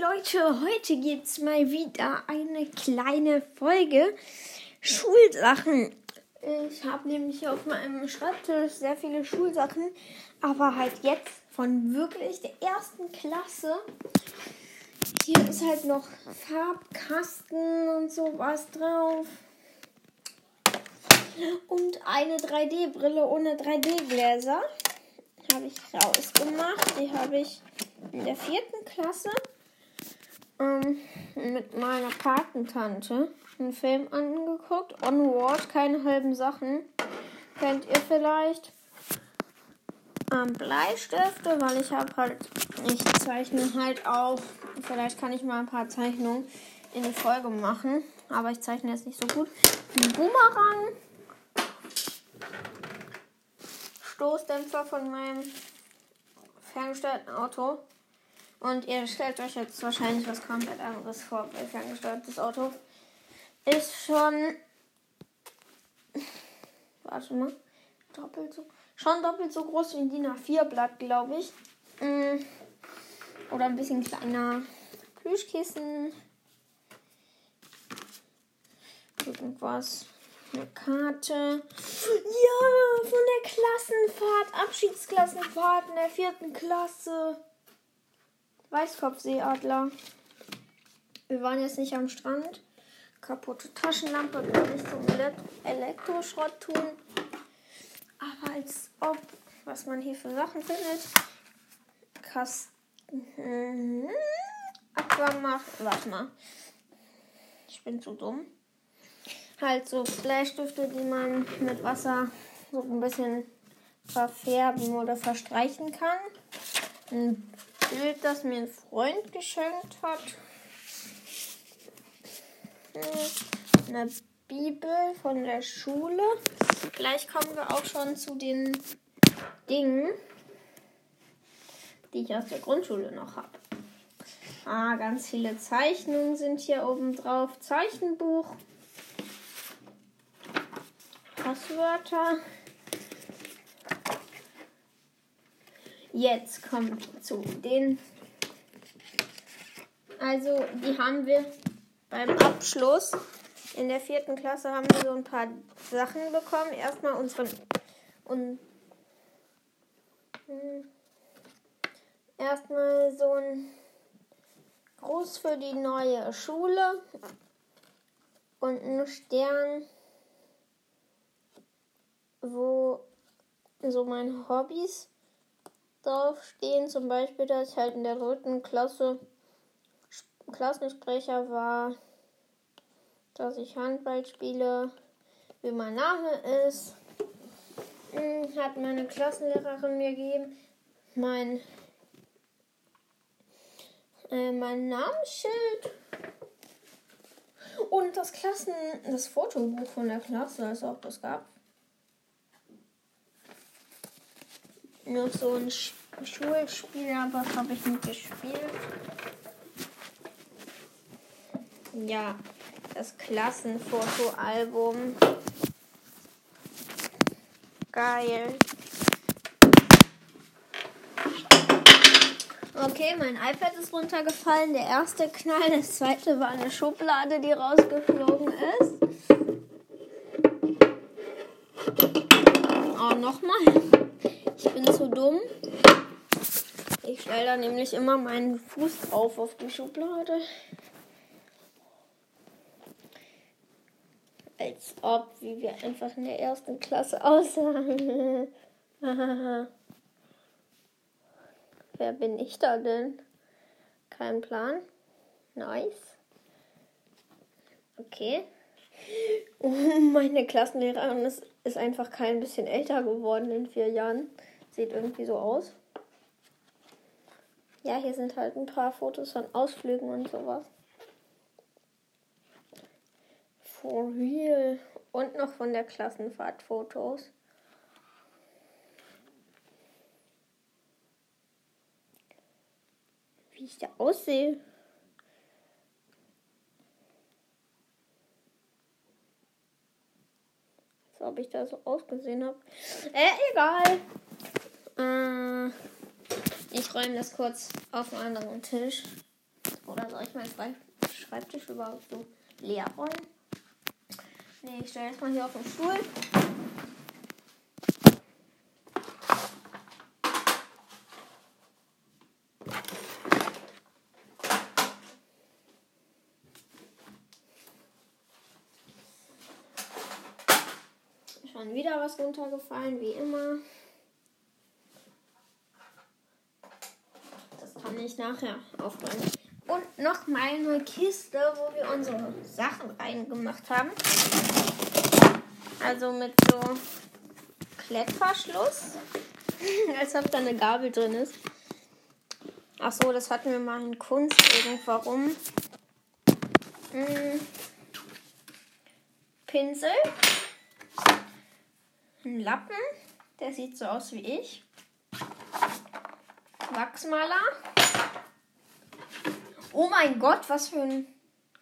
Leute, heute gibt's mal wieder eine kleine Folge Schulsachen. Ich habe nämlich auf meinem Schreibtisch sehr viele Schulsachen, aber halt jetzt von wirklich der ersten Klasse. Hier ist halt noch Farbkasten und sowas drauf. Und eine 3D-Brille ohne 3D-Gläser habe ich rausgemacht. Die habe ich in der vierten Klasse ähm, mit meiner Patentante einen Film angeguckt. Onward, keine halben Sachen. Kennt ihr vielleicht? Ähm, Bleistifte, weil ich habe halt, ich zeichne halt auch, vielleicht kann ich mal ein paar Zeichnungen in die Folge machen, aber ich zeichne jetzt nicht so gut. Ein Boomerang, Stoßdämpfer von meinem ferngesteuerten Auto. Und ihr stellt euch jetzt wahrscheinlich was komplett anderes vor, weil ferngesteuertes Auto ist schon. Warte mal. Doppelt so. Schon doppelt so groß wie ein DIN A4-Blatt, glaube ich. Mm. Oder ein bisschen kleiner. Plüschkissen. Irgendwas. Eine Karte. Ja, von der Klassenfahrt. Abschiedsklassenfahrt in der vierten Klasse. Weißkopfseeadler. Wir waren jetzt nicht am Strand. Kaputte Taschenlampe kann ich zum Elektroschrott tun. Aber als ob, was man hier für Sachen findet. Kasten. Hm, Aquamacht. Warte mal. Ich bin zu dumm. Halt so Bleistifte, die man mit Wasser so ein bisschen verfärben oder verstreichen kann. Ein Bild, das mir ein Freund geschenkt hat. Eine Bibel von der Schule. Gleich kommen wir auch schon zu den Dingen, die ich aus der Grundschule noch habe. Ah, ganz viele Zeichnungen sind hier oben drauf. Zeichenbuch. Passwörter. Jetzt kommt zu den. Also, die haben wir beim Abschluss. In der vierten Klasse haben wir so ein paar Sachen bekommen. Erstmal unseren. Und, hm, erstmal so ein Gruß für die neue Schule und ein Stern, wo so meine Hobbys draufstehen. Zum Beispiel, dass ich halt in der dritten Klasse Klassensprecher war, dass ich Handball spiele, wie mein Name ist. Hm, hat meine Klassenlehrerin mir gegeben. Mein, äh, mein Namensschild. Und das Klassen, das Fotobuch von der Klasse, als ob das gab. Noch so ein Schulspiel, aber das habe ich nicht gespielt. Ja, das Klassenfotoalbum. Geil. Okay, mein iPad ist runtergefallen. Der erste Knall, das zweite war eine Schublade, die rausgeflogen ist. Oh, nochmal. Ich bin zu dumm. Ich stelle da nämlich immer meinen Fuß drauf auf die Schublade. Als ob, wie wir einfach in der ersten Klasse aussahen. Wer bin ich da denn? Kein Plan. Nice. Okay. Oh, meine Klassenlehrerin ist, ist einfach kein bisschen älter geworden in vier Jahren. Sieht irgendwie so aus. Ja, hier sind halt ein paar Fotos von Ausflügen und sowas. For real. Und noch von der Klassenfahrt Fotos. Wie ich da aussehe. Als ob ich da so ausgesehen habe. Äh, egal. Äh, ich räume das kurz auf einen anderen Tisch. Oder soll ich meinen Schreibtisch überhaupt so leer räumen? Nee, ich stelle jetzt mal hier auf den Stuhl. Schon wieder was runtergefallen, wie immer. Das kann ich nachher aufräumen. Und noch mal eine Kiste, wo wir unsere Sachen reingemacht haben. Also mit so Klettverschluss. Als ob da eine Gabel drin ist. Ach so, das hatten wir mal in Kunst irgendwarum. Hm. Pinsel. Ein Lappen. Der sieht so aus wie ich. Wachsmaler. Oh mein Gott, was für ein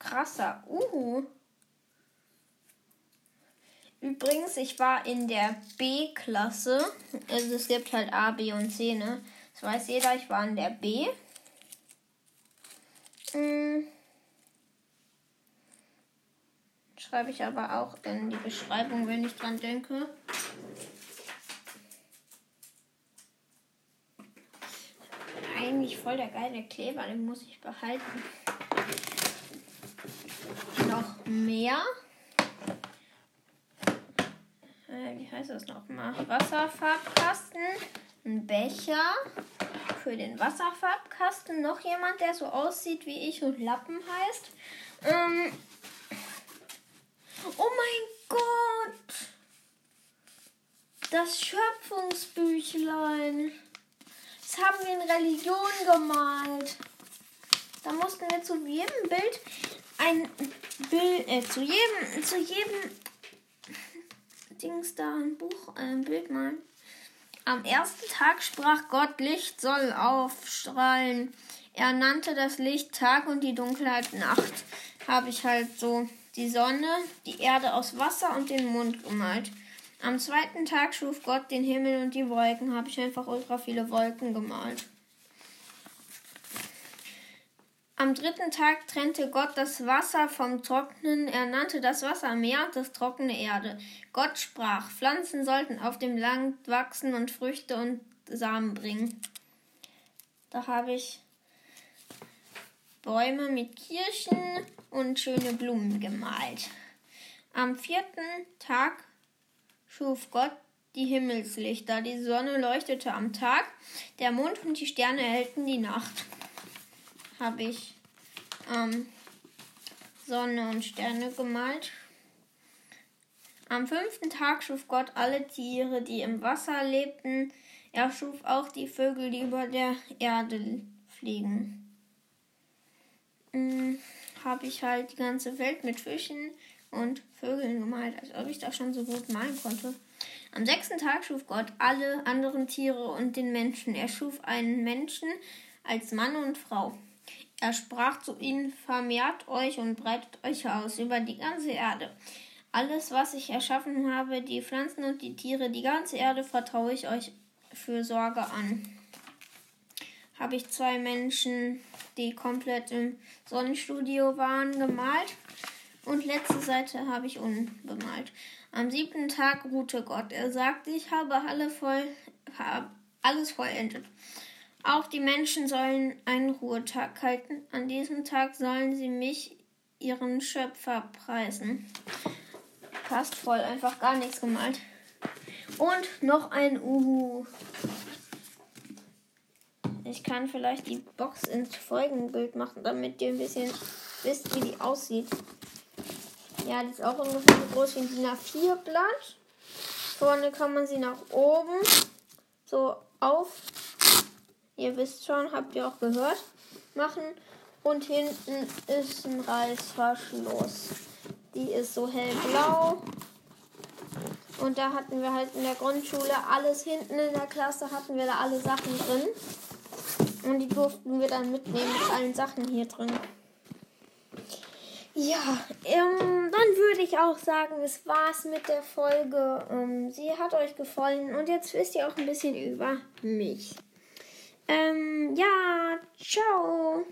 krasser. Uh. Übrigens, ich war in der B-Klasse. Also es gibt halt A, B und C, ne? Das weiß jeder, ich war in der B. Hm. Schreibe ich aber auch in die Beschreibung, wenn ich dran denke. Eigentlich voll der geile Kleber, den muss ich behalten. Noch mehr. Äh, wie heißt das nochmal? Wasserfarbkasten, ein Becher für den Wasserfarbkasten, noch jemand, der so aussieht wie ich und Lappen heißt. Ähm, oh mein Gott! Das Schöpfungsbüchlein. Das haben wir in Religion gemalt. Da mussten wir zu jedem Bild ein Bild, äh, zu jedem, zu jedem Dings da ein Buch, äh, ein Bild malen. Am ersten Tag sprach Gott, Licht soll aufstrahlen. Er nannte das Licht Tag und die Dunkelheit Nacht. Habe ich halt so die Sonne, die Erde aus Wasser und den Mond gemalt. Am zweiten Tag schuf Gott den Himmel und die Wolken. Habe ich einfach ultra viele Wolken gemalt. Am dritten Tag trennte Gott das Wasser vom Trocknen. Er nannte das Wasser Meer und das trockene Erde. Gott sprach, Pflanzen sollten auf dem Land wachsen und Früchte und Samen bringen. Da habe ich Bäume mit Kirschen und schöne Blumen gemalt. Am vierten Tag schuf Gott die Himmelslichter. Die Sonne leuchtete am Tag, der Mond und die Sterne erhellten die Nacht habe ich ähm, Sonne und Sterne gemalt. Am fünften Tag schuf Gott alle Tiere, die im Wasser lebten. Er schuf auch die Vögel, die über der Erde fliegen. Hm, habe ich halt die ganze Welt mit Fischen und Vögeln gemalt, als ob ich das schon so gut malen konnte. Am sechsten Tag schuf Gott alle anderen Tiere und den Menschen. Er schuf einen Menschen als Mann und Frau. Er sprach zu ihnen, vermehrt euch und breitet euch aus über die ganze Erde. Alles, was ich erschaffen habe, die Pflanzen und die Tiere, die ganze Erde, vertraue ich euch für Sorge an. Habe ich zwei Menschen, die komplett im Sonnenstudio waren, gemalt. Und letzte Seite habe ich unbemalt. Am siebten Tag ruhte Gott. Er sagte, ich habe alle voll, alles vollendet. Auch die Menschen sollen einen Ruhetag halten. An diesem Tag sollen sie mich, ihren Schöpfer, preisen. Passt voll, einfach gar nichts gemalt. Und noch ein Uhu. Ich kann vielleicht die Box ins Folgenbild machen, damit ihr ein bisschen wisst, wie die aussieht. Ja, die ist auch ungefähr so groß wie ein DIN A4-Blatt. Vorne kann man sie nach oben so auf Ihr wisst schon, habt ihr auch gehört, machen. Und hinten ist ein Reißverschluss. Die ist so hellblau. Und da hatten wir halt in der Grundschule alles hinten in der Klasse, hatten wir da alle Sachen drin. Und die durften wir dann mitnehmen mit allen Sachen hier drin. Ja, ähm, dann würde ich auch sagen, es war's mit der Folge. Ähm, sie hat euch gefallen und jetzt wisst ihr auch ein bisschen über mich. Ähm, ja, ciao.